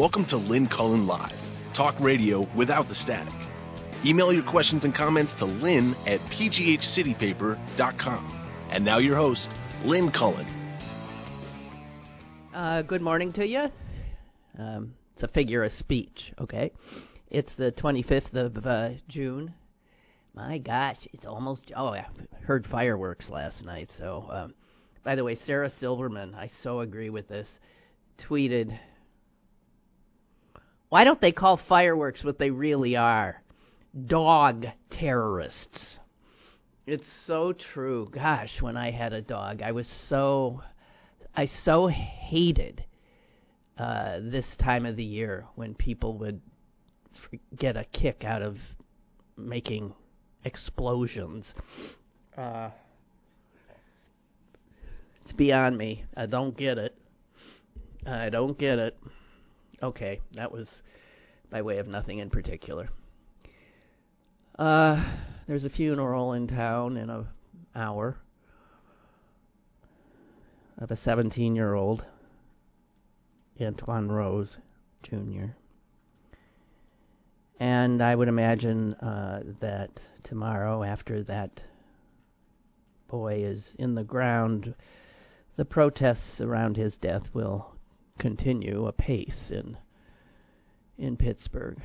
Welcome to Lynn Cullen Live, talk radio without the static. Email your questions and comments to lynn at pghcitypaper.com. And now your host, Lynn Cullen. Uh, good morning to you. Um, it's a figure of speech, okay? It's the 25th of uh, June. My gosh, it's almost. Oh, I heard fireworks last night. So, um, by the way, Sarah Silverman, I so agree with this, tweeted why don't they call fireworks what they really are? Dog terrorists. It's so true. Gosh, when I had a dog, I was so I so hated uh, this time of the year when people would get a kick out of making explosions. Uh, it's beyond me. I don't get it. I don't get it. Okay, that was by way of nothing in particular. Uh, there's a funeral in town in a hour of a 17-year-old, Antwon Rose Jr. And I would imagine uh, that tomorrow, after that boy is in the ground, the protests around his death will continue apace in in Pittsburgh.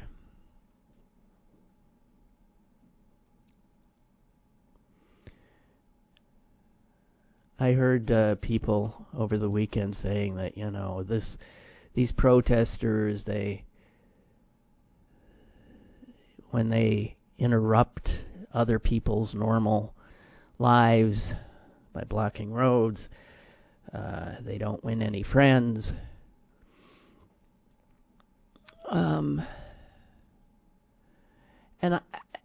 I heard uh, people over the weekend saying that you know this these protesters they when they interrupt other people's normal lives by blocking roads uh, they don't win any friends um, and I,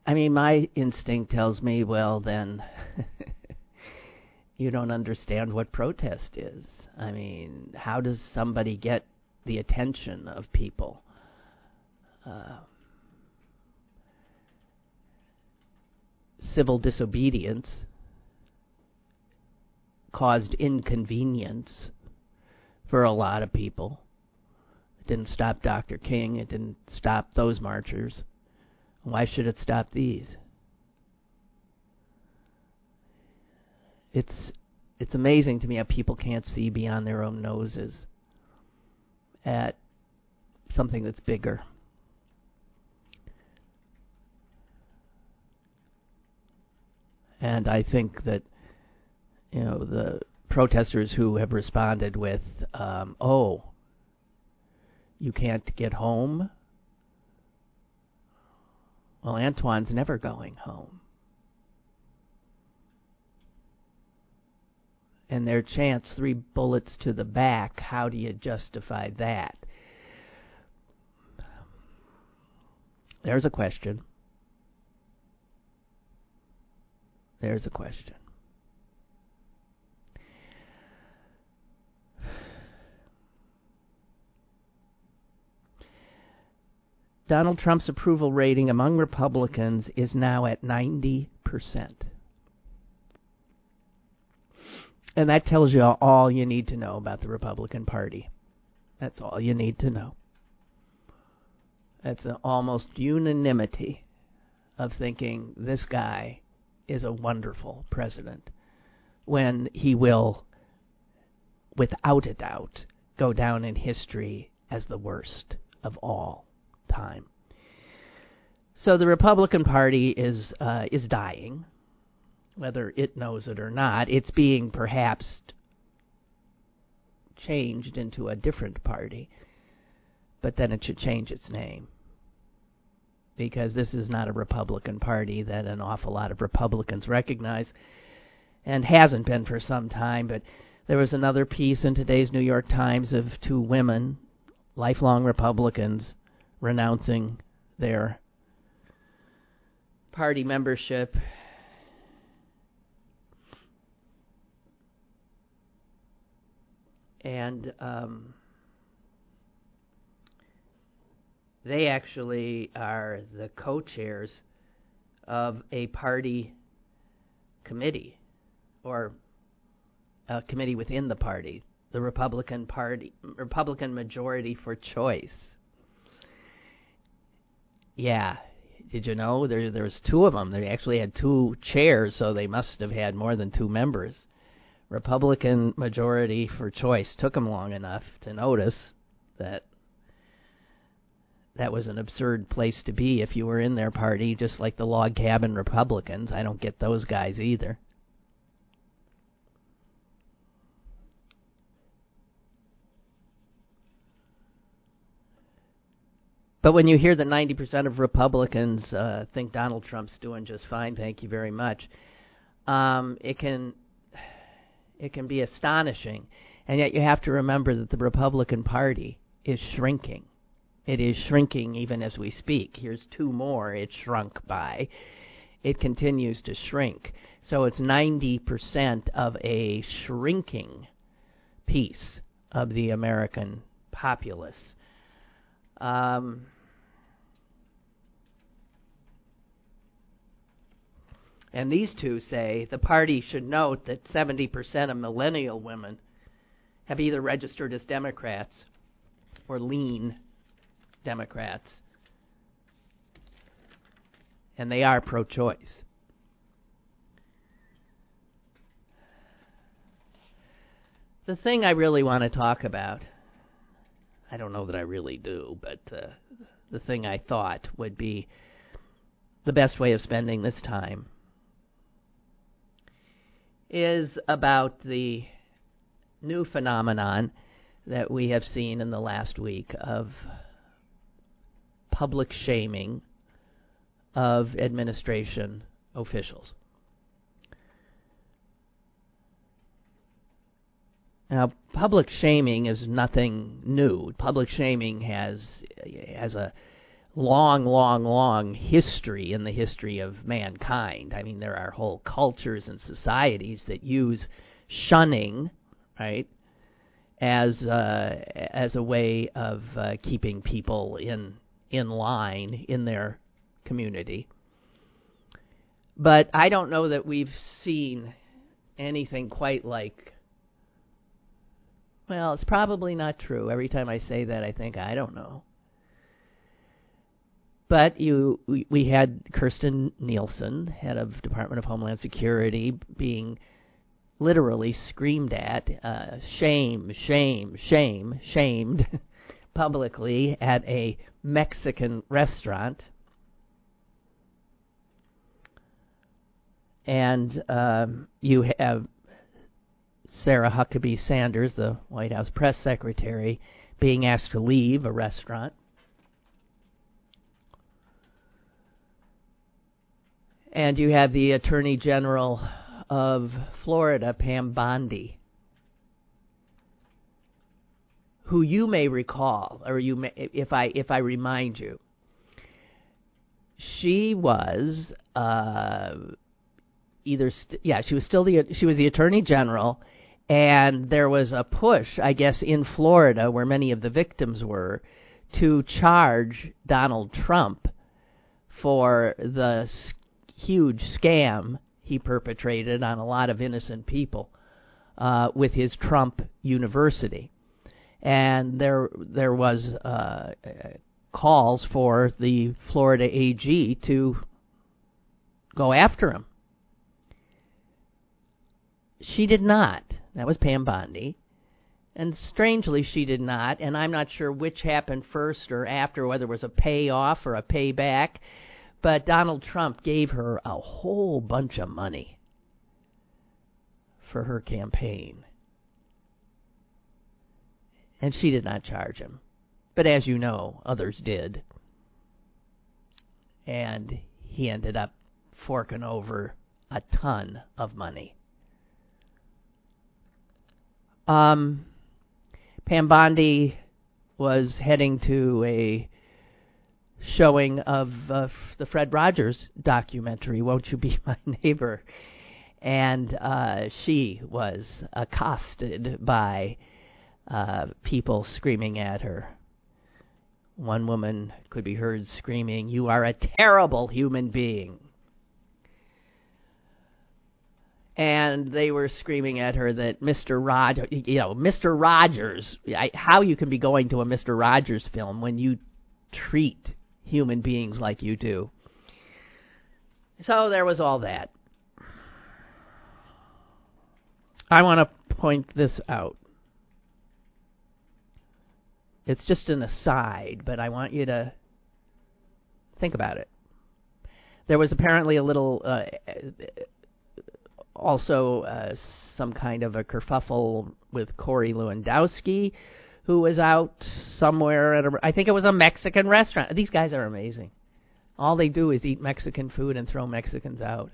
I mean, my instinct tells me, well, then you don't understand what protest is. I mean, how does somebody get the attention of people? Uh, civil disobedience caused inconvenience for a lot of people didn't stop Dr. King. It didn't stop those marchers. Why should it stop these? It's it's amazing to me how people can't see beyond their own noses at something that's bigger. And I think that you know the protesters who have responded with, um, "Oh, you can't get home? Well, Antwon's never going home. And their chance, three bullets to the back, how do you justify that? There's a question. There's a question. Donald Trump's approval rating among Republicans is now at 90%. And that tells you all you need to know about the Republican Party. That's all you need to know. That's an almost unanimity of thinking this guy is a wonderful president when he will, without a doubt, go down in history as the worst of all time. So the Republican Party is uh, is dying, whether it knows it or not. It's being perhaps changed into a different party, but then it should change its name because this is not a Republican Party that an awful lot of Republicans recognize and hasn't been for some time. But there was another piece in today's New York Times of two women, lifelong Republicans, renouncing their party membership. And um, they actually are the co chairs of a party committee or a committee within the party, the Republican Party, Republican Majority for Choice Yeah. Did you know there there was two of them? They actually had two chairs, so they must have had more than two members. Republican majority for choice took them long enough to notice that that was an absurd place to be if you were in their party, just like the log cabin Republicans. I don't get those guys either. But when you hear that 90% of Republicans uh, think Donald Trump's doing just fine, thank you very much, um, it can it can be astonishing. And yet you have to remember that the Republican Party is shrinking. It is shrinking even as we speak. Here's two more it shrunk by. It continues to shrink. So it's 90% of a shrinking piece of the American populace. Um, and these two say the party should note that 70% of millennial women have either registered as Democrats or lean Democrats. And they are pro choice. The thing I really want to talk about I don't know that I really do, but uh, the thing I thought would be the best way of spending this time is about the new phenomenon that we have seen in the last week of public shaming of administration officials. Now, public shaming is nothing new. Public shaming has has a long, long, long history in the history of mankind. I mean, there are whole cultures and societies that use shunning, right, as uh, as a way of uh, keeping people in in line in their community. But I don't know that we've seen anything quite like well, it's probably not true. Every time I say that, I think I don't know. But you, we, we had Kirstjen Nielsen, head of Department of Homeland Security, being literally screamed at, uh, shame, shame, shame, shamed publicly at a Mexican restaurant. And um, you have Sarah Huckabee Sanders, the White House press secretary, being asked to leave a restaurant. And you have the Attorney General of Florida, Pam Bondi, who you may recall, or you may, if I if I remind you, she was uh, either st- yeah she was still the she was the Attorney General and there was a push, I guess, in Florida, where many of the victims were, to charge Donald Trump for the huge scam he perpetrated on a lot of innocent people uh, with his Trump University. And there, there was uh, calls for the Florida AG to go after him. She did not. That was Pam Bondi. And strangely, she did not. And I'm not sure which happened first or after, whether it was a payoff or a payback. But Donald Trump gave her a whole bunch of money for her campaign. And she did not charge him. But as you know, others did. And he ended up forking over a ton of money. Um, Pam Bondi was heading to a showing of uh, the Fred Rogers documentary, Won't You Be My Neighbor? And uh, she was accosted by uh, people screaming at her. One woman could be heard screaming, You are a terrible human being. And they were screaming at her that Mr. Rogers, you know, Mr. Rogers, I, how you can be going to a Mr. Rogers film when you treat human beings like you do. So there was all that. I want to point this out. It's just an aside, but I want you to think about it. There was apparently a little, uh, also uh, some kind of a kerfuffle with Corey Lewandowski, who was out somewhere at a, I think it was a Mexican restaurant. These guys are amazing. All they do is eat Mexican food and throw Mexicans out.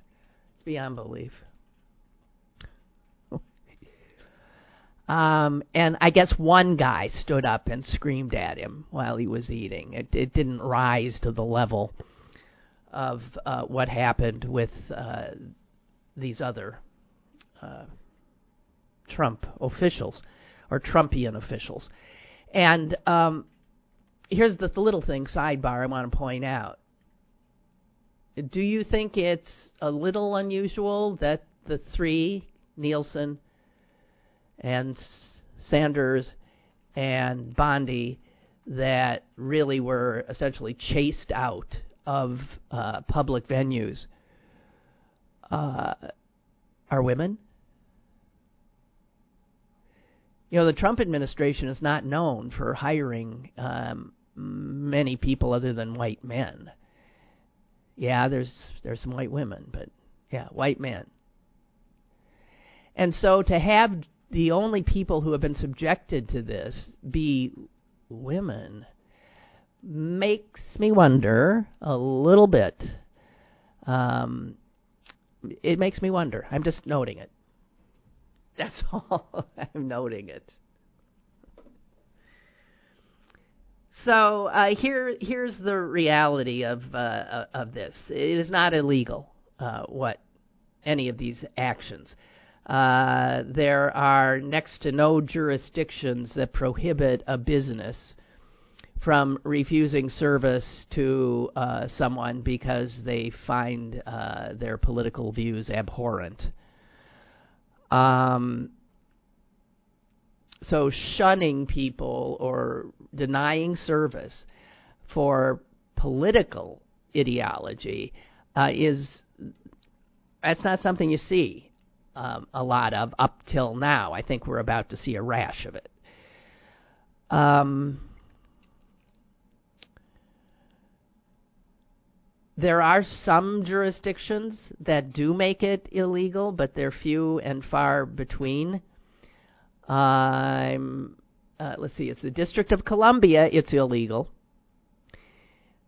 It's beyond belief. um, and I guess one guy stood up and screamed at him while he was eating. It, it didn't rise to the level of uh, what happened with uh, these other uh, Trump officials or Trumpian officials. And um, here's the, little thing sidebar I want to point out do you think it's a little unusual that the three, Nielsen and Sanders and Bondi, that really were essentially chased out of uh, public venues uh, are women? You know, the Trump administration is not known for hiring um, many people other than white men. Yeah, there's there's some white women, but yeah, white men. And so to have the only people who have been subjected to this be women makes me wonder a little bit. Um, it makes me wonder. I'm just noting it. That's all. I'm noting it. So uh, here, here's the reality of uh, uh, of this. It is not illegal. Uh, what any of these actions. Uh, there are next to no jurisdictions that prohibit a business from refusing service to uh, someone because they find their political views abhorrent. Um, so shunning people or denying service for political ideology uh, is that's not something you see um, a lot of up till now. I think we're about to see a rash of it. Um, there are some jurisdictions that do make it illegal, but they're few and far between. Uh, let's see, it's the District of Columbia, it's illegal.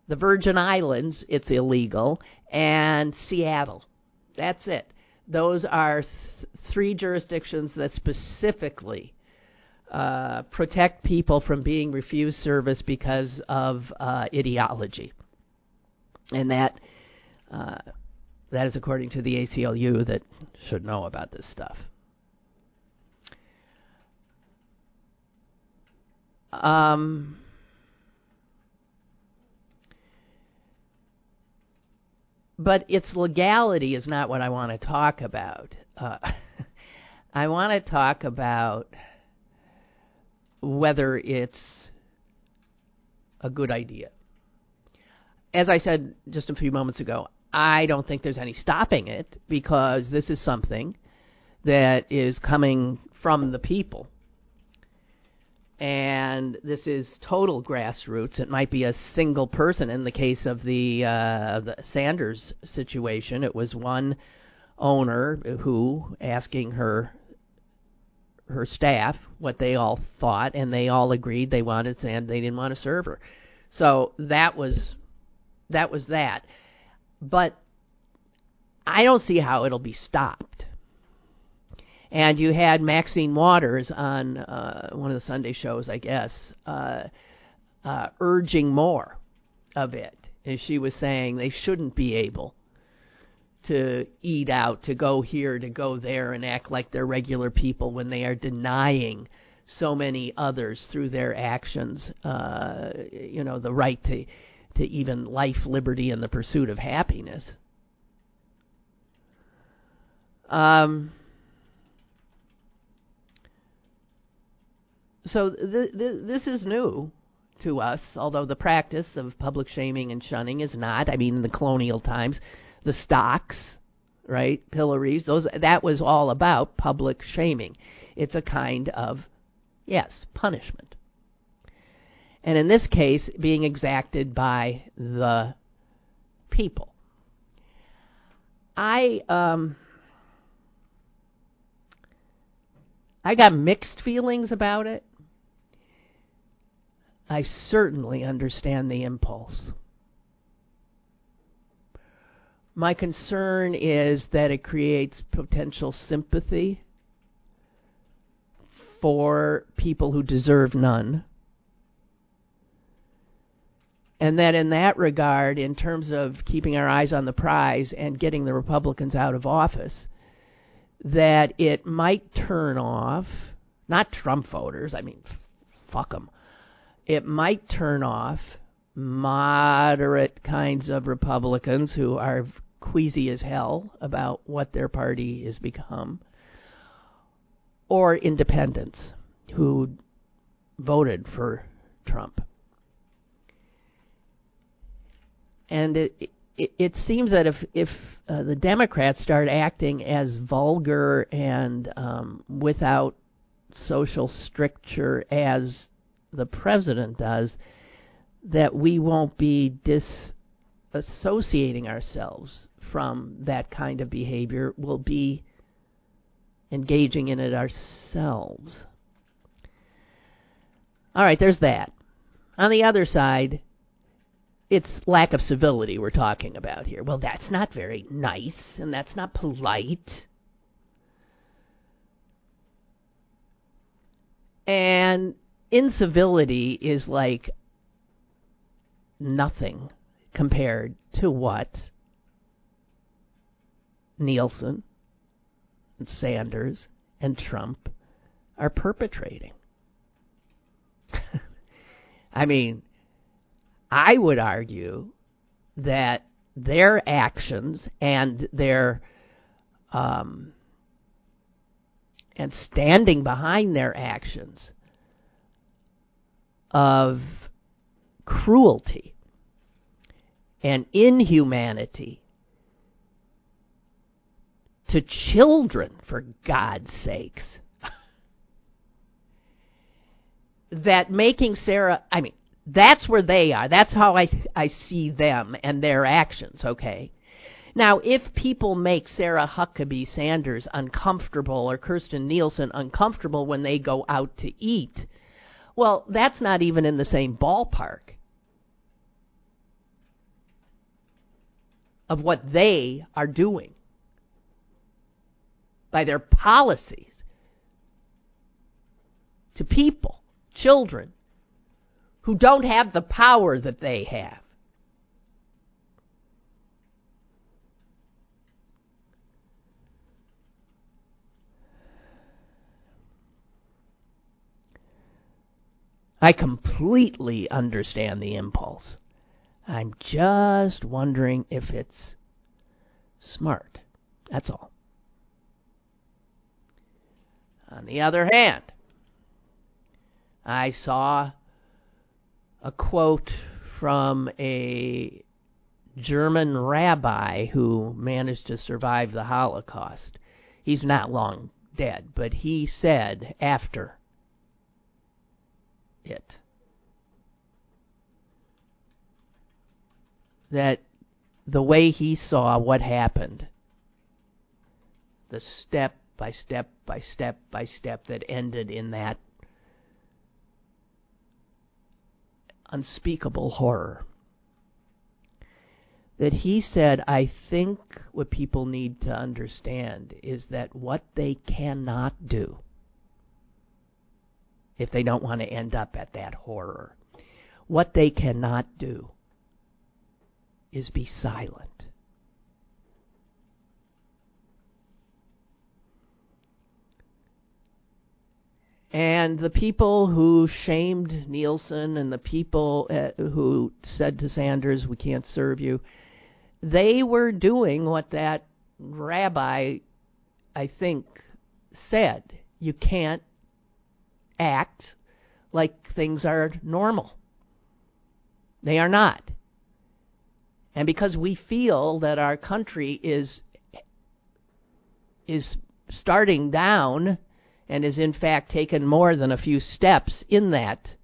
The Virgin Islands, it's illegal. And Seattle. That's it. Those are th- three jurisdictions that specifically uh, protect people from being refused service because of uh, ideology. And that uh, that is according to the ACLU that should know about this stuff. Um, but its legality is not what I want to talk about. Uh, I want to talk about whether it's a good idea. As I said just a few moments ago, I don't think there's any stopping it because this is something that is coming from the people and this is total grassroots. It might be a single person. In the case of the, uh, the Sanders situation, it was one owner who asking her her staff what they all thought, and they all agreed they wanted and they didn't want to serve her. So that was that was that. But I don't see how it'll be stopped and you had Maxine Waters on uh, one of the Sunday shows, I guess, uh, uh, urging more of it. And she was saying, they shouldn't be able to eat out, to go here, to go there, and act like they're regular people when they are denying so many others through their actions, uh, you know, the right to to even life, liberty, and the pursuit of happiness. Um, so th- th- this is new to us, although the practice of public shaming and shunning is not. I mean, in the colonial times, the stocks, right, pillories, those that was all about public shaming. It's a kind of yes, punishment. And in this case, being exacted by the people. I um I got mixed feelings about it. I certainly understand the impulse. My concern is that it creates potential sympathy for people who deserve none. And that in that regard, in terms of keeping our eyes on the prize and getting the Republicans out of office, that it might turn off, not Trump voters, I mean, fuck them, it might turn off moderate kinds of Republicans who are queasy as hell about what their party has become, or independents who voted for Trump. And it, it, it seems that if if uh, the Democrats start acting as vulgar and um, without social stricture as the president does, that we won't be disassociating ourselves from that kind of behavior. We'll be engaging in it ourselves. All right, there's that. On the other side, it's lack of civility we're talking about here. Well, that's not very nice, and that's not polite. And incivility is like nothing compared to what Nielsen and Sanders and Trump are perpetrating. I mean, I would argue that their actions and their um, and standing behind their actions of cruelty and inhumanity to children, for God's sakes. that making Sarah, I mean, that's where they are. That's how I, I see them and their actions, okay? Now, if people make Sarah Huckabee Sanders uncomfortable or Kirstjen Nielsen uncomfortable when they go out to eat, well, that's not even in the same ballpark of what they are doing by their policies to people, children, who don't have the power that they have. I completely understand the impulse. I'm just wondering if it's smart. That's all. On the other hand, I saw a quote from a German rabbi who managed to survive the Holocaust. He's not long dead, but he said after it. That the way he saw what happened, the step by step by step by step that ended in that unspeakable horror. That he said, I think what people need to understand is that what they cannot do if they don't want to end up at that horror. What they cannot do is be silent. And the people who shamed Nielsen and the people uh, who said to Sanders, we can't serve you, they were doing what that rabbi, I think, said. You can't act like things are normal. They are not. And because we feel that our country is is starting down and is in fact taken more than a few steps in that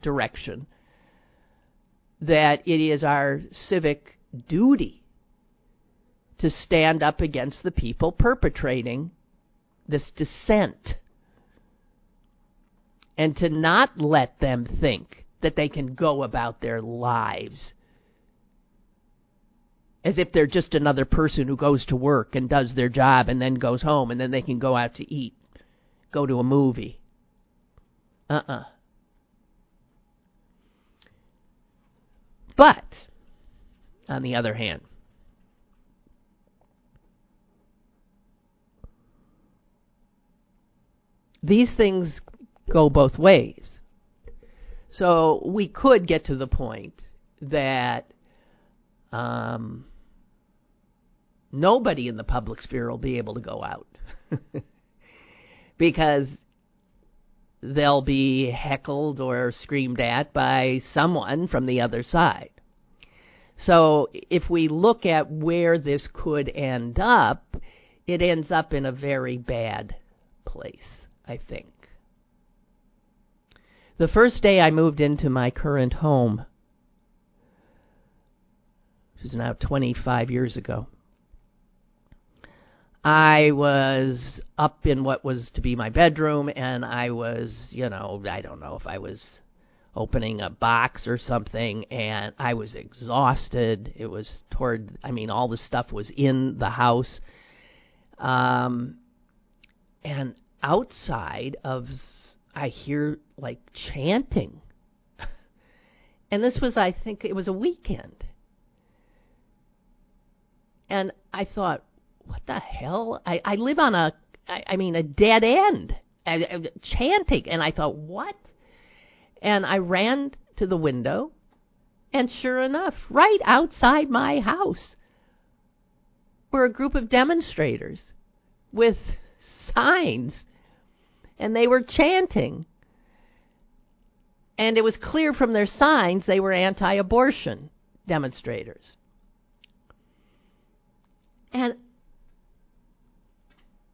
direction, that it is our civic duty to stand up against the people perpetrating this dissent and to not let them think that they can go about their lives as if they're just another person who goes to work and does their job and then goes home and then they can go out to eat, go to a movie. Uh uh-uh. uh But, on the other hand, these things go both ways. So we could get to the point that um, nobody in the public sphere will be able to go out because they'll be heckled or screamed at by someone from the other side. So if we look at where this could end up, it ends up in a very bad place, I think. The first day I moved into my current home, which is now 25 years ago, I was up in what was to be my bedroom, and I was, you know, I don't know if I was opening a box or something, and I was exhausted. It was toward, I mean, all the stuff was in the house. Um, and outside of, I hear like chanting. and this was, I think, it was a weekend. And I thought, what the hell? I, I live on a, I, I mean, a dead end, I, I, chanting. And I thought, what? And I ran to the window, and sure enough, right outside my house were a group of demonstrators with signs, and they were chanting. And it was clear from their signs they were anti abortion demonstrators. And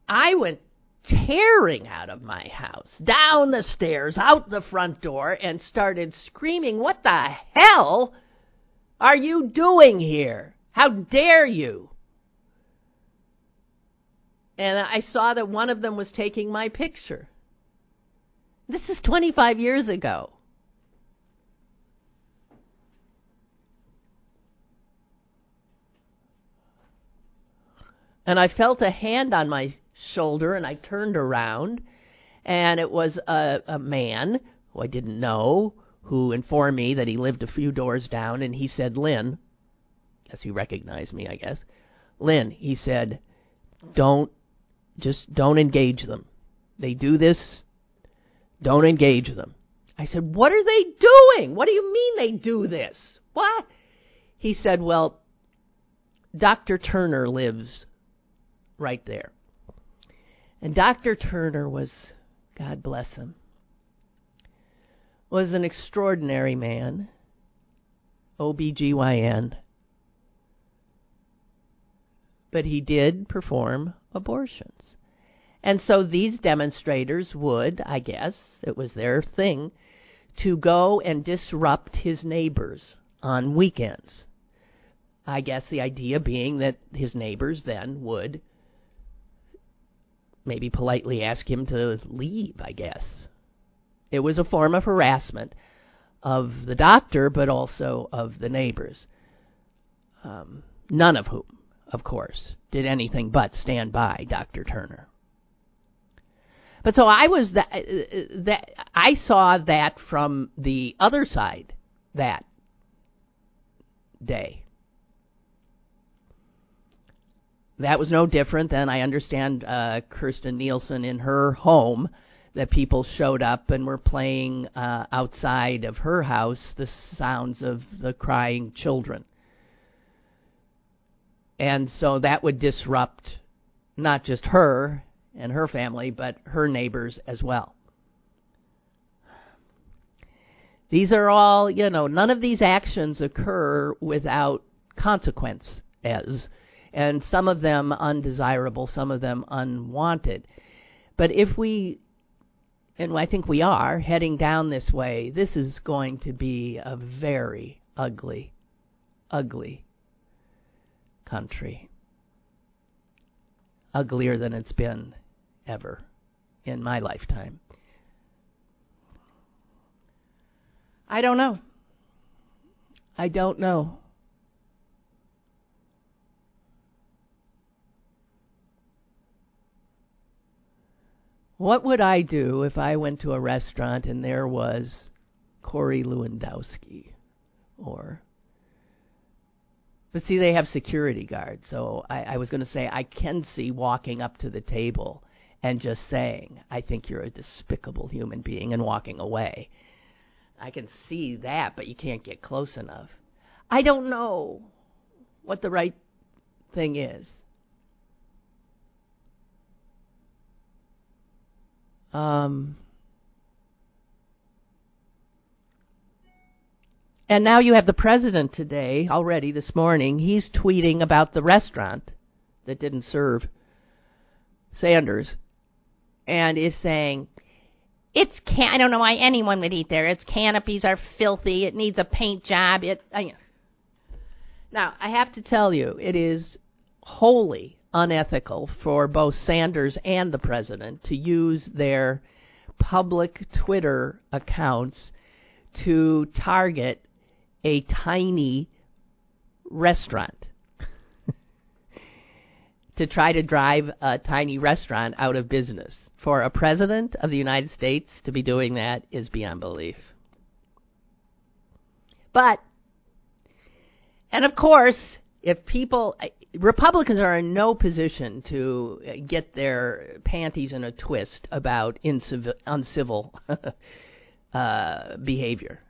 I went tearing out of my house, down the stairs, out the front door, and started screaming, What the hell are you doing here? How dare you? And I saw that one of them was taking my picture. This is 25 years ago. And I felt a hand on my shoulder and I turned around and it was a, a man who I didn't know who informed me that he lived a few doors down and he said, Lynn, guess he recognized me, I guess. Lynn, he said, don't, just don't engage them. They do this, don't engage them. I said, what are they doing? What do you mean they do this? What? He said, well, Dr. Turner lives right there. And Dr. Turner was, God bless him, was an extraordinary man, OBGYN. But he did perform abortions. And so these demonstrators would, I guess, it was their thing, to go and disrupt his neighbors on weekends. I guess the idea being that his neighbors then would maybe politely ask him to leave, I guess. It was a form of harassment of the doctor, but also of the neighbors. Um, none of whom, of course, did anything but stand by Dr. Turner. But so I was that, that I saw that from the other side that day that was no different than I understand uh, Kirstjen Nielsen in her home that people showed up and were playing uh, outside of her house the sounds of the crying children. And so that would disrupt not just her and her family, but her neighbors as well. These are all, you know, none of these actions occur without consequence as and some of them undesirable, some of them unwanted. But if we and I think we are heading down this way, this is going to be a very ugly, ugly country. Uglier than it's been ever in my lifetime. I don't know. I don't know. What would I do if I went to a restaurant and there was Corey Lewandowski or but see they have security guards, so I, I was gonna say I can see walking up to the table and just saying, I think you're a despicable human being and walking away. I can see that, but you can't get close enough. I don't know what the right thing is. Um, and now you have the president today, already this morning. He's tweeting about the restaurant that didn't serve Sanders and is saying, it's can I don't know why anyone would eat there. Its canopies are filthy. It needs a paint job. It I, now I have to tell you, it is wholly unethical for both Sanders and the president to use their public Twitter accounts to target a tiny restaurant. to try to drive a tiny restaurant out of business. For a president of the United States to be doing that is beyond belief. But, and of course, if people, Republicans are in no position to get their panties in a twist about uncivil uh, behavior.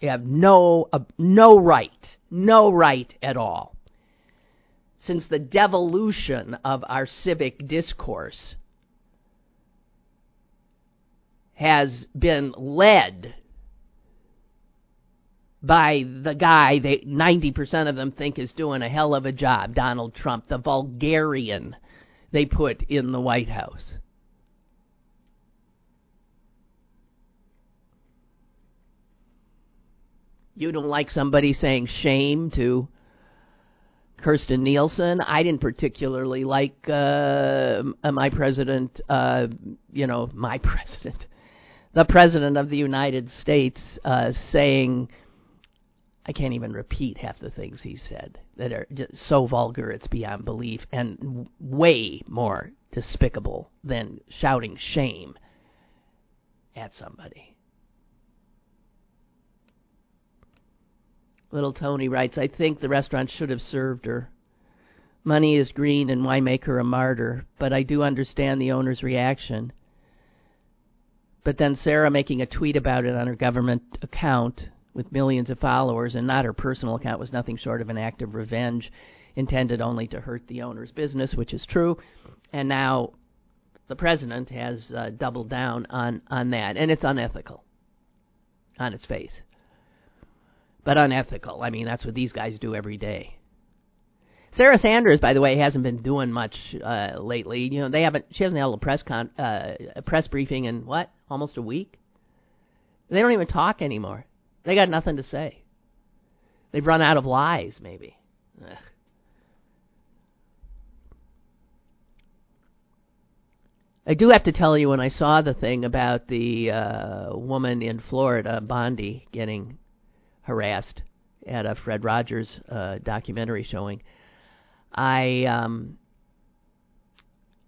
You have no uh, no right, no right at all. Since the devolution of our civic discourse has been led by the guy they 90% of them think is doing a hell of a job, Donald Trump, the vulgarian they put in the White House. You don't like somebody saying shame to Kirstjen Nielsen. I didn't particularly like uh, my president, uh, you know, my president, the president of the United States, uh, saying I can't even repeat half the things he said that are just so vulgar it's beyond belief and way more despicable than shouting shame at somebody. Little Tony writes, I think the restaurant should have served her. Money is green and why make her a martyr? But I do understand the owner's reaction. But then Sarah making a tweet about it on her government account with millions of followers and not her personal account was nothing short of an act of revenge intended only to hurt the owner's business, which is true. And now the president has uh, doubled down on, on that, and it's unethical on its face. But unethical. I mean, that's what these guys do every day. Sarah Sanders, by the way, hasn't been doing much uh, lately. You know, they haven't. She hasn't held a press con, uh, a press briefing in what, almost a week. They don't even talk anymore. They got nothing to say. They've run out of lies, maybe. Ugh. I do have to tell you when I saw the thing about the uh, woman in Florida, Bondi, getting harassed at a Fred Rogers uh, documentary showing, I um,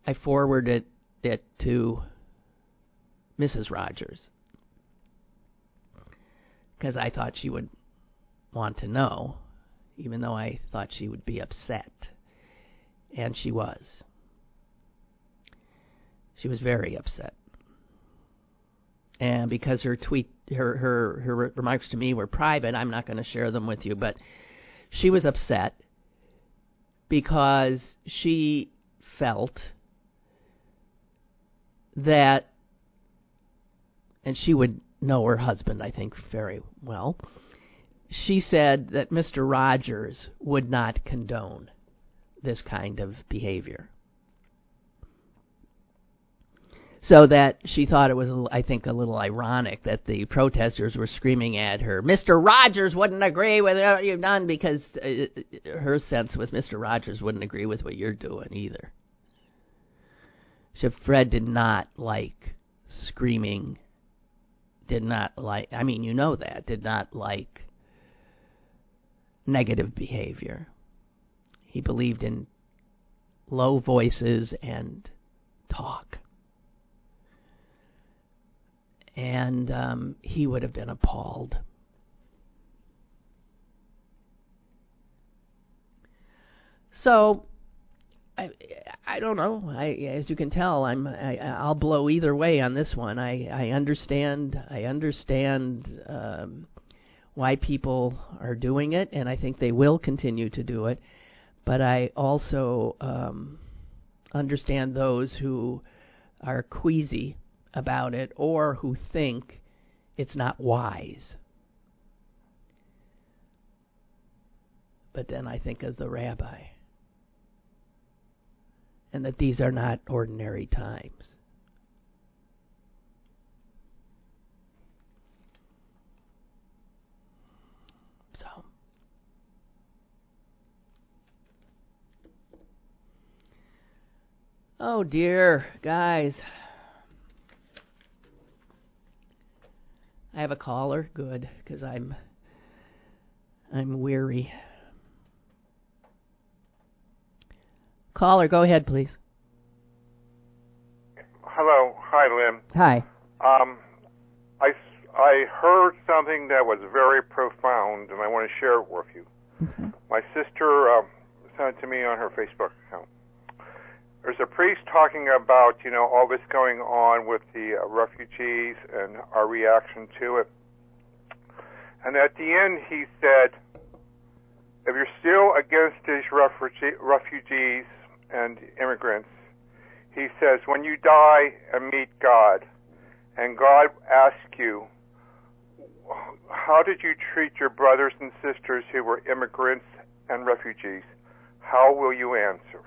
I forwarded it to Mrs. Rogers because I thought she would want to know, even though I thought she would be upset. And she was. She was very upset. And because her tweet, her, her, her remarks to me were private, I'm not going to share them with you, but she was upset because she felt that, and she would know her husband, I think, very well. She said that Mr. Rogers would not condone this kind of behavior. So that she thought it was, I think, a little ironic that the protesters were screaming at her, Mr. Rogers wouldn't agree with what you've done, because uh, her sense was Mr. Rogers wouldn't agree with what you're doing either. So Fred did not like screaming, did not like, I mean, you know that, did not like negative behavior. He believed in low voices and talk. And um, he would have been appalled. So, I, I don't know. I, as you can tell, I'm I, I'll blow either way on this one. I I understand I understand um, why people are doing it, and I think they will continue to do it. But I also um, understand those who are queasy about it or who think it's not wise. But then I think of the rabbi and that these are not ordinary times. So. Oh dear, guys. I have a caller. Good, because I'm I'm weary. Caller, go ahead, please. Hello, hi, Lynn. Hi. Um, I I heard something that was very profound, and I want to share it with you. Mm-hmm. My sister uh, sent it to me on her Facebook account. There's a priest talking about you know all this going on with the uh, refugees and our reaction to it, and at the end he said, if you're still against these refuge- refugees and immigrants. He says, when you die and meet God, and God asks you, how did you treat your brothers and sisters who were immigrants and refugees? How will you answer?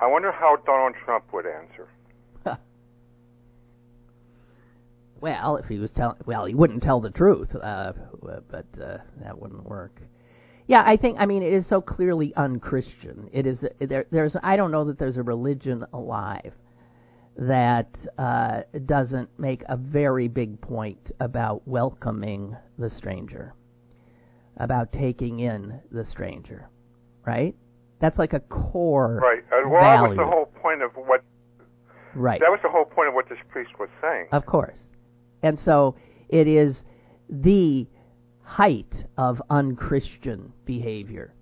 I wonder how Donald Trump would answer. well, if he was telling, well, he wouldn't tell the truth, uh, but uh, that wouldn't work. Yeah, I think I mean it is so clearly unchristian. It is there. There's I don't know that there's a religion alive that uh, doesn't make a very big point about welcoming the stranger, about taking in the stranger, right? That's like a core right. Uh, well, value. that was the whole point of what. Right. That was the whole point of what this priest was saying. Of course, and so it is the height of unchristian behavior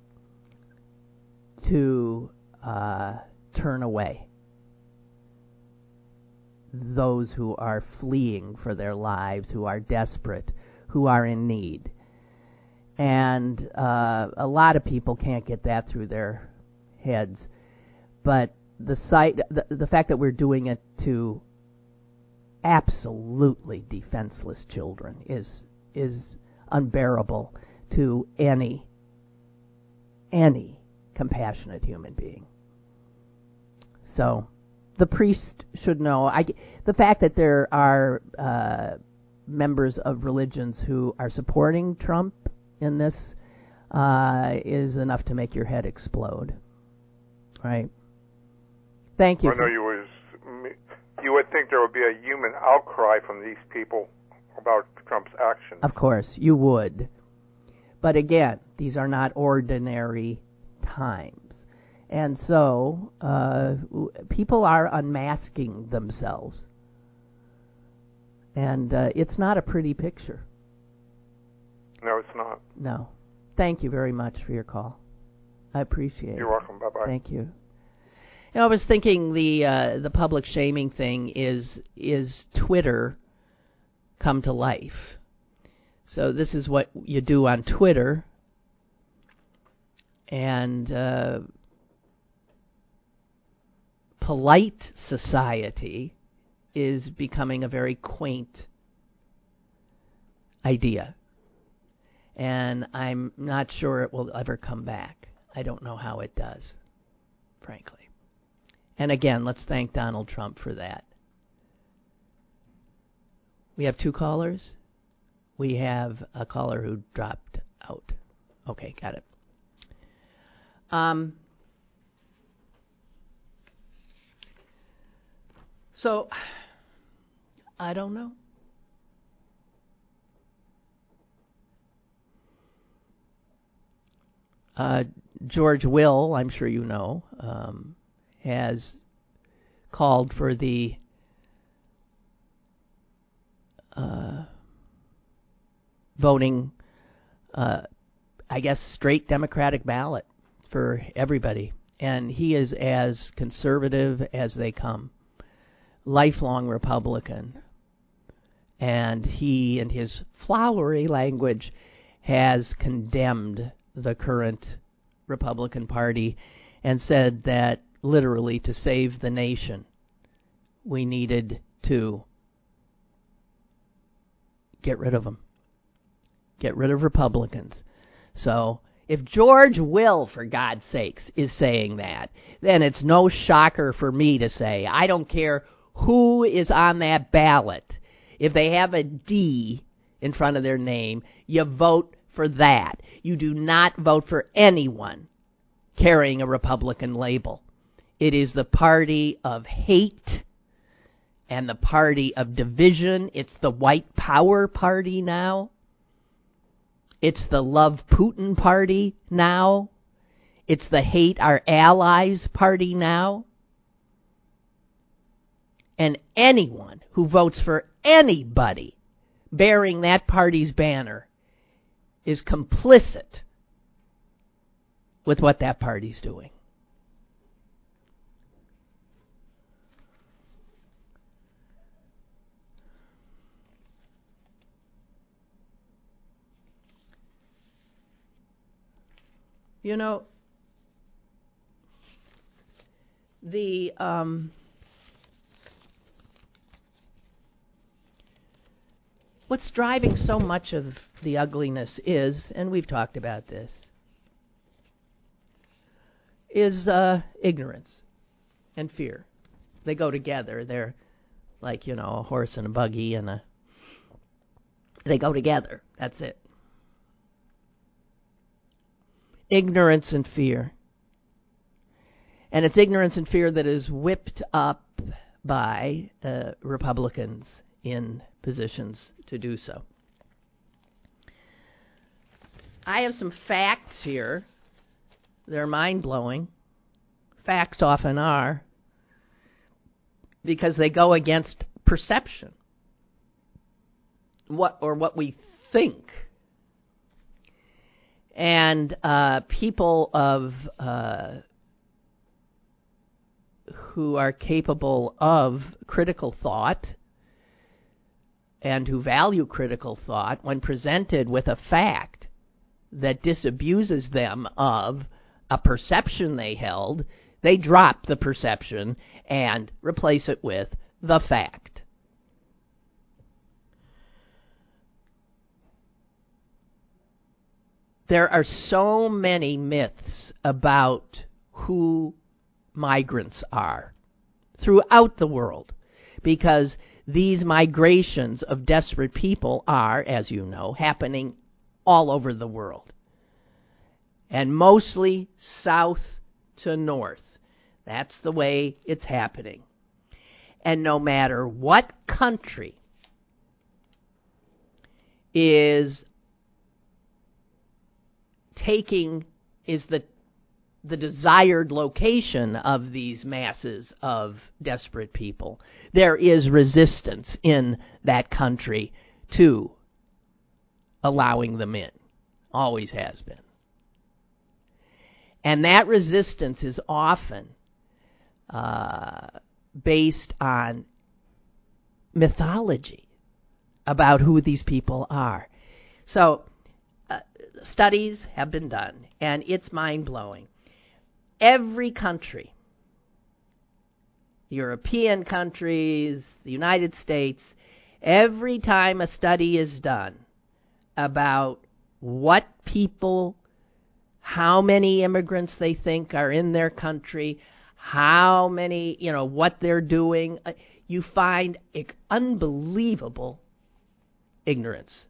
to uh, turn away those who are fleeing for their lives, who are desperate, who are in need. And uh, a lot of people can't get that through their heads. But the sight, the, the fact that we're doing it to absolutely defenseless children is is unbearable to any any compassionate human being. So the priest should know. I, the fact that there are uh, members of religions who are supporting Trump in this uh, is enough to make your head explode. Right. Thank you. I know you was you would think there would be a human outcry from these people about Trump's actions. Of course, you would. But again, these are not ordinary times. And so uh, people are unmasking themselves. And uh, it's not a pretty picture. No, it's not. No. Thank you very much for your call. I appreciate it. You're welcome. Bye bye. Thank you. You know, I was thinking the uh, the public shaming thing is is Twitter come to life. So this is what you do on Twitter, and uh, polite society is becoming a very quaint idea. And I'm not sure it will ever come back. I don't know how it does, frankly. And again, let's thank Donald Trump for that. We have two callers. We have a caller who dropped out. Okay, got it. Um, so, I don't know. Uh, George Will, I'm sure you know, um, has called for the uh, voting, uh, I guess, straight Democratic ballot for everybody. And he is as conservative as they come, lifelong Republican. And he, in his flowery language, has condemned the current Republican Party and said that literally to save the nation, we needed to get rid of them. Get rid of Republicans. So, if George Will, for God's sakes, is saying that, then it's no shocker for me to say, I don't care who is on that ballot. If they have a D in front of their name, you vote for that. You do not vote for anyone carrying a Republican label. It is the party of hate and the party of division. It's the white power party now. It's the love Putin party now. It's the hate our allies party now. And anyone who votes for anybody bearing that party's banner is complicit with what that party's doing. You know, the um, what's driving so much of the ugliness is, and we've talked about this, is uh, ignorance and fear. They go together. They're like you know a horse and a buggy, and a they go together. That's it ignorance and fear. And it's ignorance and fear that is whipped up by uh, Republicans in positions to do so. I have some facts here. They're mind blowing. Facts often are because they go against perception. What or what we think and uh, people of uh, who are capable of critical thought and who value critical thought, when presented with a fact that disabuses them of a perception they held, they drop the perception and replace it with the fact. There are so many myths about who migrants are throughout the world because these migrations of desperate people are, as you know, happening all over the world. And mostly south to north. That's the way it's happening. And no matter what country is taking is the the desired location of these masses of desperate people. There is resistance in that country to allowing them in. Always has been. And that resistance is often uh, based on mythology about who these people are. So studies have been done, and it's mind blowing. Every country European countries, the United States, every time a study is done about what people, how many immigrants they think are in their country, how many, you know, what they're doing, uh, you find unbelievable ignorance.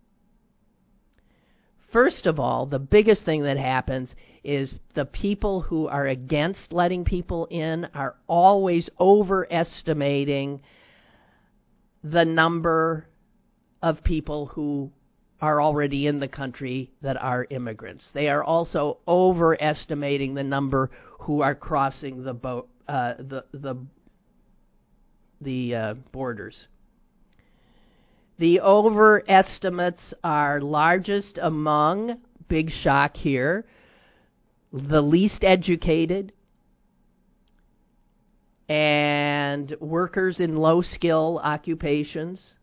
First of all, the biggest thing that happens is the people who are against letting people in are always overestimating the number of people who are already in the country that are immigrants. They are also overestimating the number who are crossing the boat, uh, the the the uh, borders. The overestimates are largest among big shock here the least educated, and workers in low skill occupations,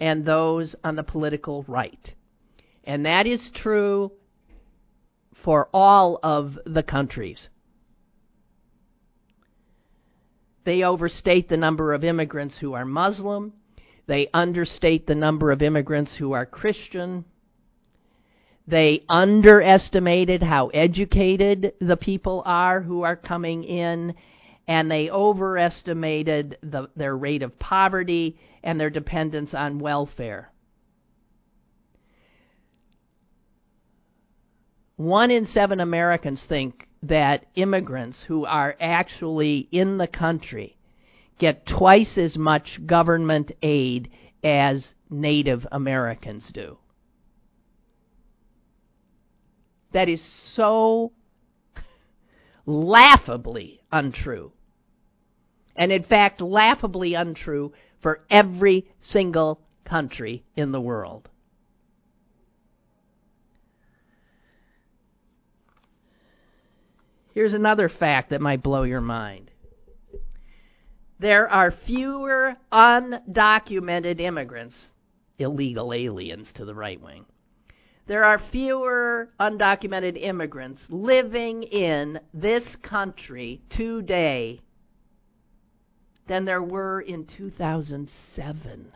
and those on the political right. And that is true for all of the countries. They overstate the number of immigrants who are Muslim. They understate the number of immigrants who are Christian. They underestimated how educated the people are who are coming in, and they overestimated the, their rate of poverty and their dependence on welfare. One in seven Americans think that immigrants who are actually in the country get twice as much government aid as Native Americans do. that is so laughably untrue. And in fact, laughably untrue for every single country in the world. Here's another fact that might blow your mind. There are fewer undocumented immigrants, illegal aliens to the right wing, there are fewer undocumented immigrants living in this country today than there were in 2007.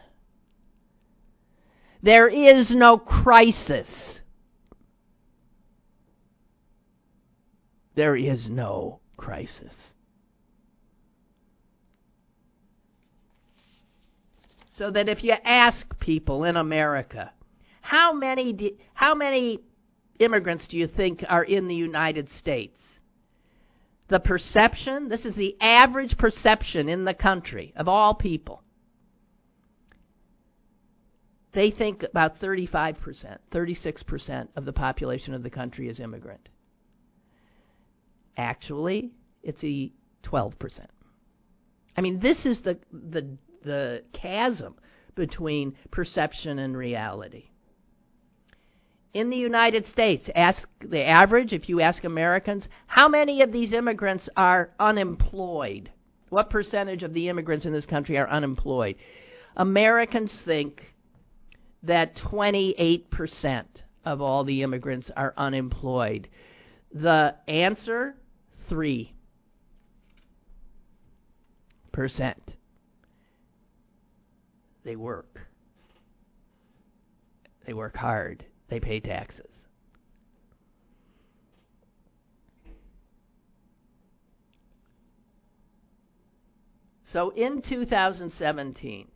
There is no crisis. There is no crisis. So that if you ask people in America, how many do, how many immigrants do you think are in the United States? The perception, this is the average perception in the country of all people. They think about 35%, 36% of the population of the country is immigrant. Actually, it's a 12%. I mean, this is the the the chasm between perception and reality in the United States, ask the average, if you ask Americans, how many of these immigrants are unemployed? What percentage of the immigrants in this country are unemployed? Americans think that 28% of all the immigrants are unemployed. The answer 3%. They work. They work hard they pay taxes. So in 2017,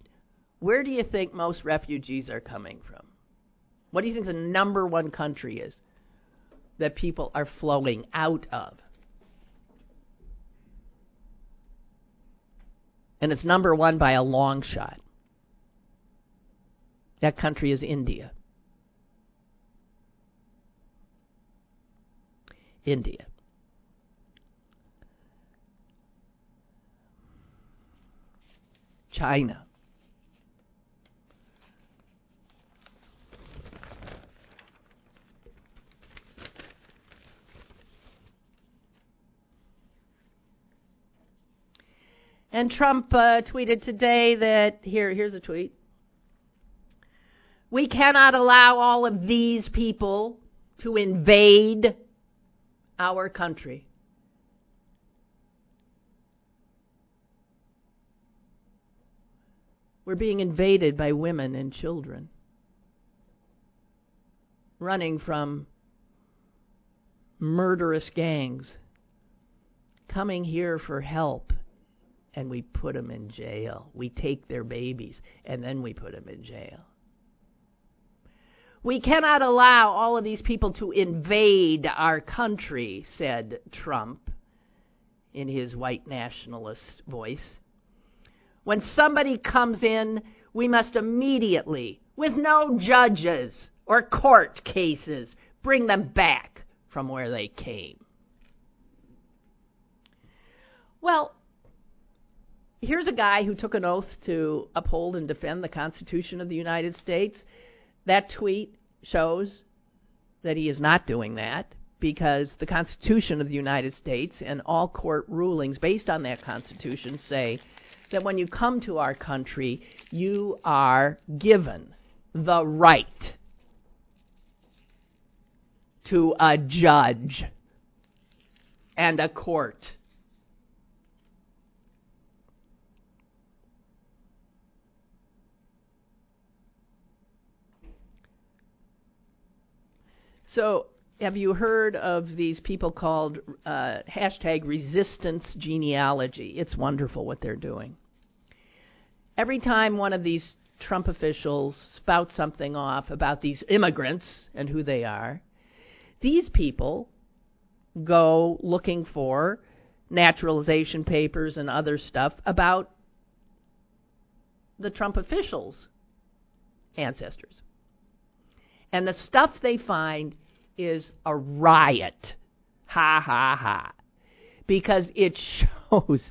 where do you think most refugees are coming from? What do you think the number one country is that people are flowing out of? And it's number one by a long shot. That country is India. India. China. And Trump uh, tweeted today that here here's a tweet. We cannot allow all of these people to invade our country. We're being invaded by women and children running from murderous gangs coming here for help and we put them in jail. We take their babies and then we put them in jail. We cannot allow all of these people to invade our country, said Trump in his white nationalist voice. When somebody comes in, we must immediately, with no judges or court cases, bring them back from where they came. Well, here's a guy who took an oath to uphold and defend the Constitution of the United States. That tweet shows that he is not doing that because the Constitution of the United States and all court rulings based on that Constitution say that when you come to our country, you are given the right to a judge and a court. So, have you heard of these people called uh, hashtag resistance genealogy? It's wonderful what they're doing. Every time one of these Trump officials spouts something off about these immigrants and who they are, these people go looking for naturalization papers and other stuff about the Trump officials' ancestors. And the stuff they find is a riot. Ha ha ha. Because it shows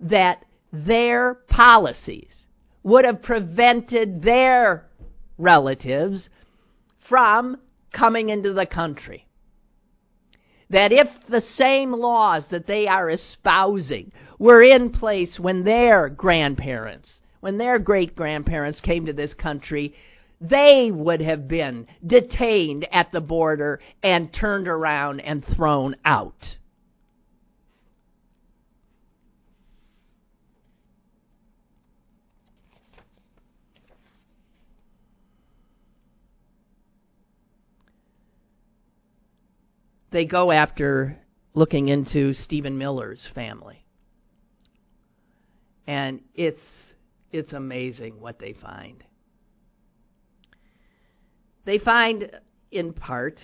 that their policies would have prevented their relatives from coming into the country. That if the same laws that they are espousing were in place when their grandparents, when their great grandparents came to this country, they would have been detained at the border and turned around and thrown out. They go after looking into Stephen Miller's family. And it's it's amazing what they find. They find, in part,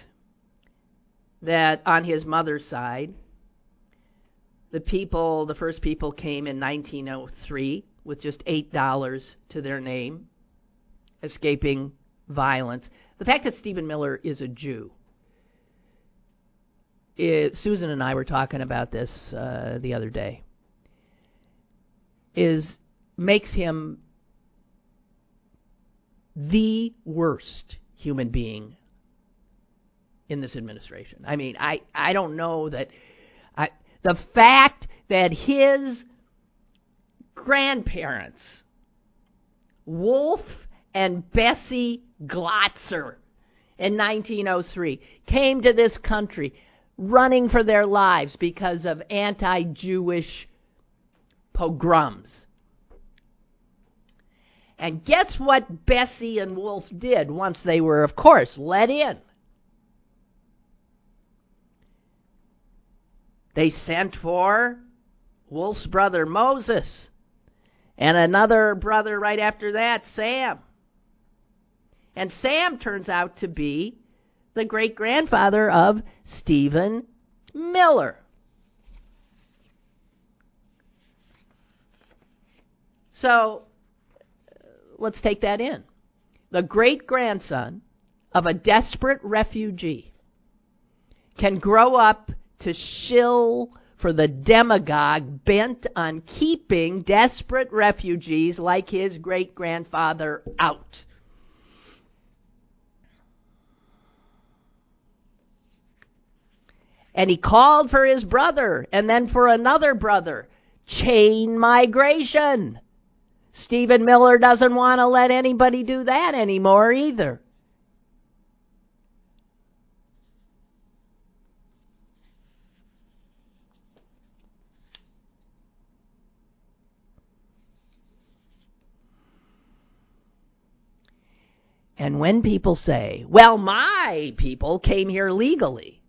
that on his mother's side, the people, the first people came in 1903 with just $8 to their name, escaping violence. The fact that Stephen Miller is a Jew. It, Susan and I were talking about this uh, the other day. Is makes him the worst human being in this administration. I mean, I I don't know that I, the fact that his grandparents, Wolf and Bessie Glosser, in 1903, came to this country running for their lives because of anti-Jewish pogroms. And guess what Bessie and Wolf did once they were, of course, let in? They sent for Wolf's brother Moses and another brother right after that, Sam. And Sam turns out to be the great grandfather of Stephen Miller. So let's take that in. The great grandson of a desperate refugee can grow up to shill for the demagogue bent on keeping desperate refugees like his great grandfather out. And he called for his brother and then for another brother. Chain migration. Stephen Miller doesn't want to let anybody do that anymore either. And when people say, well, my people came here legally,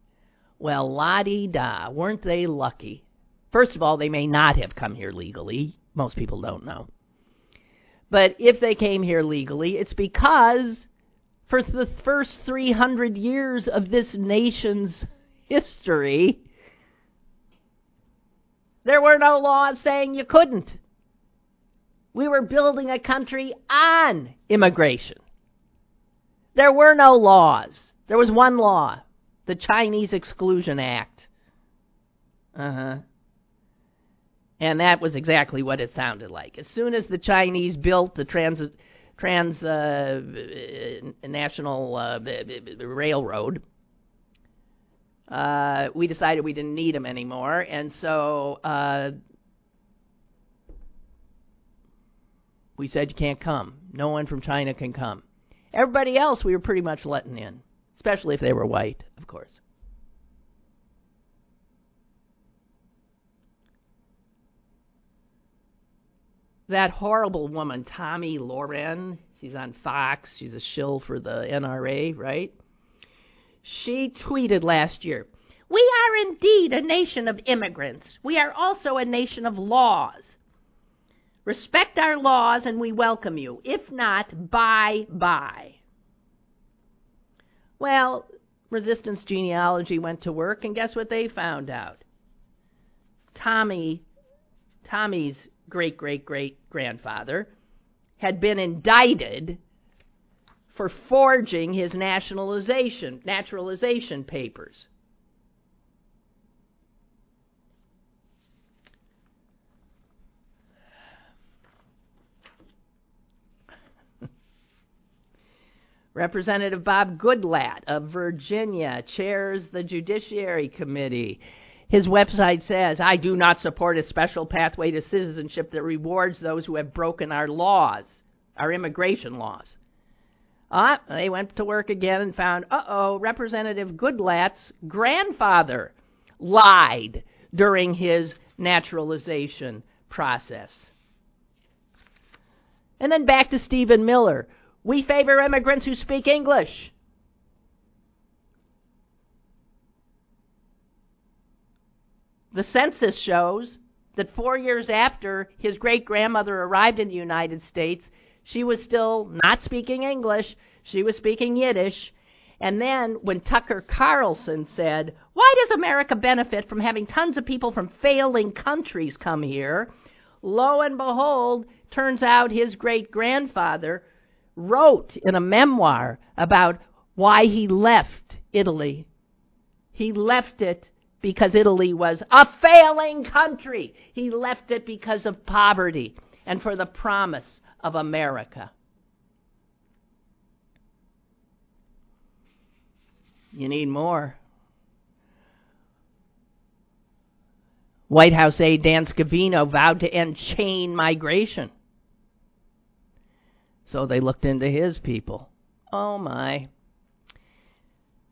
well, la di da, weren't they lucky? First of all, they may not have come here legally. Most people don't know. But if they came here legally, it's because for the first 300 years of this nation's history, there were no laws saying you couldn't. We were building a country on immigration. There were no laws. There was one law, the Chinese Exclusion Act. Uh huh. And that was exactly what it sounded like. As soon as the Chinese built the trans, trans uh, national uh, railroad, uh, we decided we didn't need them anymore, and so uh, we said you can't come. No one from China can come. Everybody else we were pretty much letting in, especially if they were white, of course. That horrible woman, Tomi Lahren, she's on Fox, she's a shill for the NRA, right? She tweeted last year, We are indeed a nation of immigrants. We are also a nation of laws. Respect our laws and we welcome you. If not, bye bye. Well, resistance genealogy went to work and guess what they found out? Tomi Tomi's great great great grandfather had been indicted for forging his nationalization naturalization papers. Representative Bob Goodlatte of Virginia chairs the Judiciary Committee. His website says, I do not support a special pathway to citizenship that rewards those who have broken our laws, our immigration laws. Ah, they went to work again and found, uh oh, Representative Goodlatte's grandfather lied during his naturalization process. And then back to Stephen Miller, we favor immigrants who speak English. The census shows that four years after his great grandmother arrived in the United States, she was still not speaking English, she was speaking Yiddish. And then when Tucker Carlson said, Why does America benefit from having tons of people from failing countries come here? Lo and behold, turns out his great grandfather wrote in a memoir about why he left Italy. He left it because Italy was a failing country. He left it because of poverty and for the promise of America. You need more. White House aide Dan Scavino vowed to end chain migration. So they looked into his people. Oh my.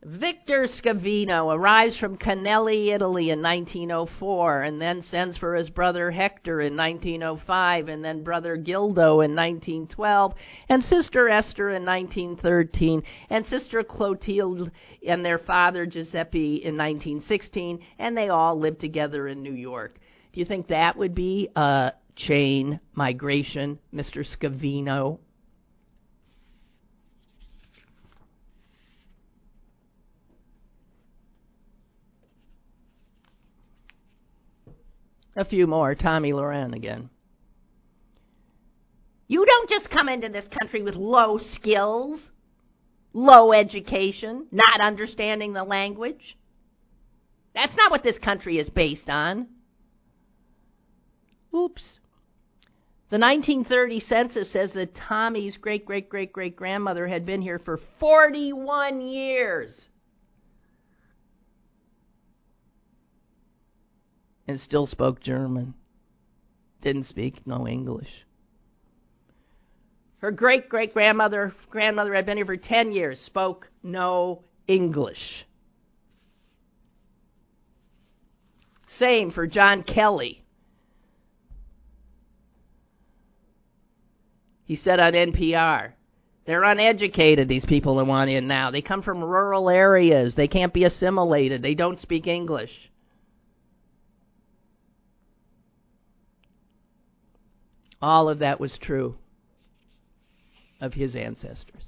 Victor Scavino arrives from Canelli, Italy in 1904 and then sends for his brother Hector in 1905 and then brother Gildo in 1912 and sister Esther in 1913 and sister Clotilde and their father Giuseppe in 1916 and they all lived together in New York. Do you think that would be a chain migration, Mr. Scavino? A few more. Tomi Lahren again. You don't just come into this country with low skills, low education, not understanding the language. That's not what this country is based on. Oops. The 1930 census says that Tomi's great great great great grandmother had been here for 41 years. And still spoke German. Didn't speak no English. Her great great grandmother grandmother had been here for 10 years, spoke no English. Same for John Kelly. He said on NPR They're uneducated, these people that want in now. They come from rural areas. They can't be assimilated. They don't speak English. All of that was true of his ancestors.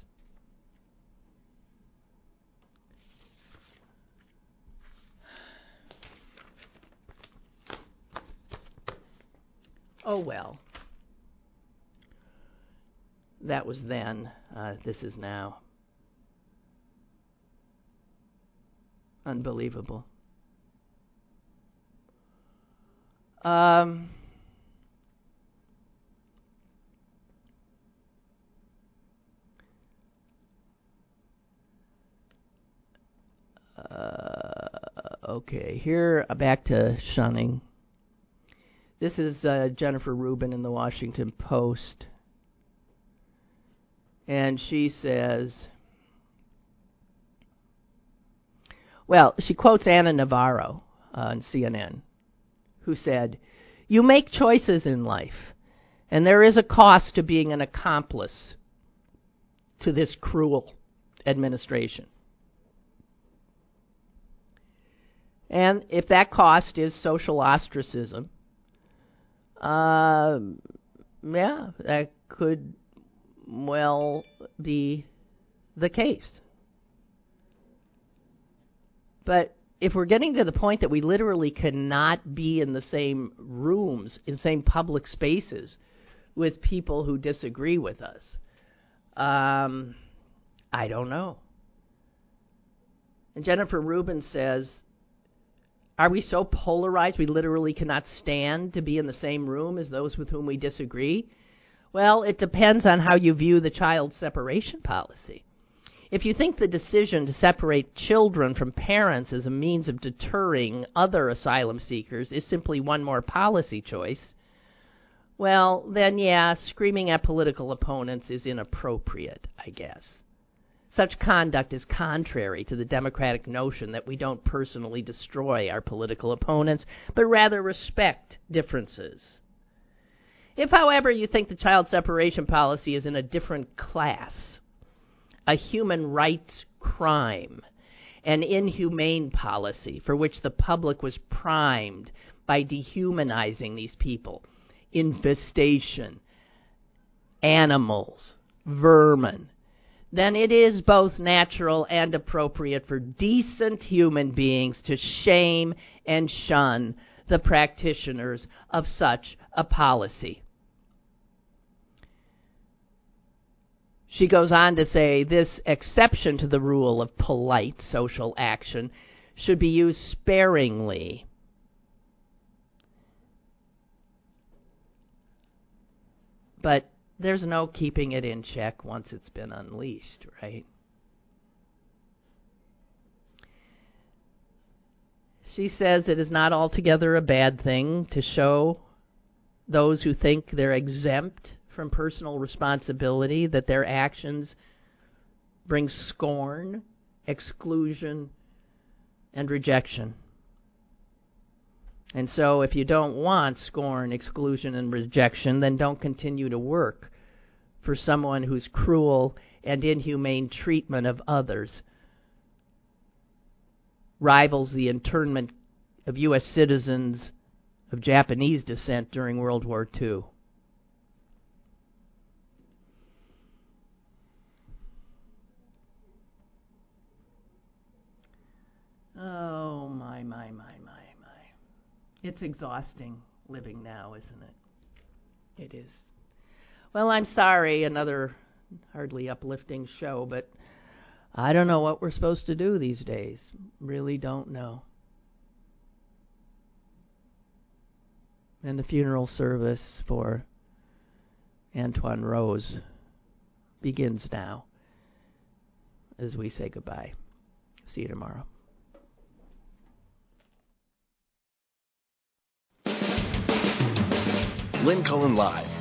Oh well. That was then. Uh, this is now. Unbelievable. Um, uh, okay, here uh, back to shunning. This is uh, Jennifer Rubin in the Washington Post. And she says, well, she quotes Ana Navarro on CNN, who said, You make choices in life, and there is a cost to being an accomplice to this cruel administration. And if that cost is social ostracism, uh, yeah, that could well be the case. But if we're getting to the point that we literally cannot be in the same rooms, in the same public spaces with people who disagree with us, um, I don't know. And Jennifer Rubin says are we so polarized we literally cannot stand to be in the same room as those with whom we disagree? Well, it depends on how you view the child separation policy. If you think the decision to separate children from parents as a means of deterring other asylum seekers is simply one more policy choice, well, then yeah, screaming at political opponents is inappropriate, I guess. Such conduct is contrary to the democratic notion that we don't personally destroy our political opponents, but rather respect differences. If, however, you think the child separation policy is in a different class, a human rights crime, an inhumane policy for which the public was primed by dehumanizing these people, infestation, animals, vermin, then it is both natural and appropriate for decent human beings to shame and shun the practitioners of such a policy. She goes on to say this exception to the rule of polite social action should be used sparingly. But there's no keeping it in check once it's been unleashed, right? She says it is not altogether a bad thing to show those who think they're exempt from personal responsibility that their actions bring scorn, exclusion, and rejection. And so, if you don't want scorn, exclusion, and rejection, then don't continue to work for someone whose cruel and inhumane treatment of others rivals the internment of U.S. citizens of Japanese descent during World War II. Oh, my, my, my, my, my. It's exhausting living now, isn't it? It is. Well, I'm sorry, another hardly uplifting show, but I don't know what we're supposed to do these days. Really don't know. And the funeral service for Antwon Rose begins now as we say goodbye. See you tomorrow. Lynn Cullen Live